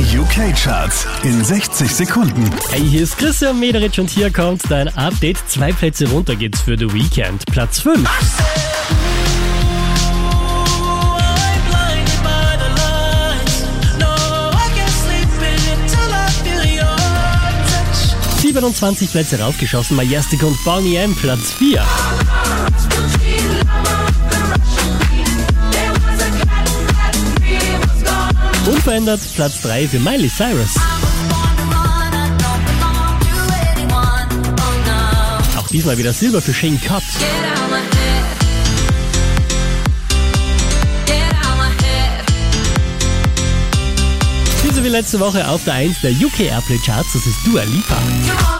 Die UK-Charts in 60 Sekunden. Hey, hier ist Christian Mederich und hier kommt dein Update. Zwei Plätze runter geht's für The Weekend. Platz 5. 27 Plätze raufgeschossen, Majestic und Bonnie M, Platz 4. Unverändert Platz 3 für Miley Cyrus. Auch diesmal wieder Silber für Shane Cott. Diese wie letzte Woche auf der 1 der UK Airplay Charts, das ist Dua Lipa.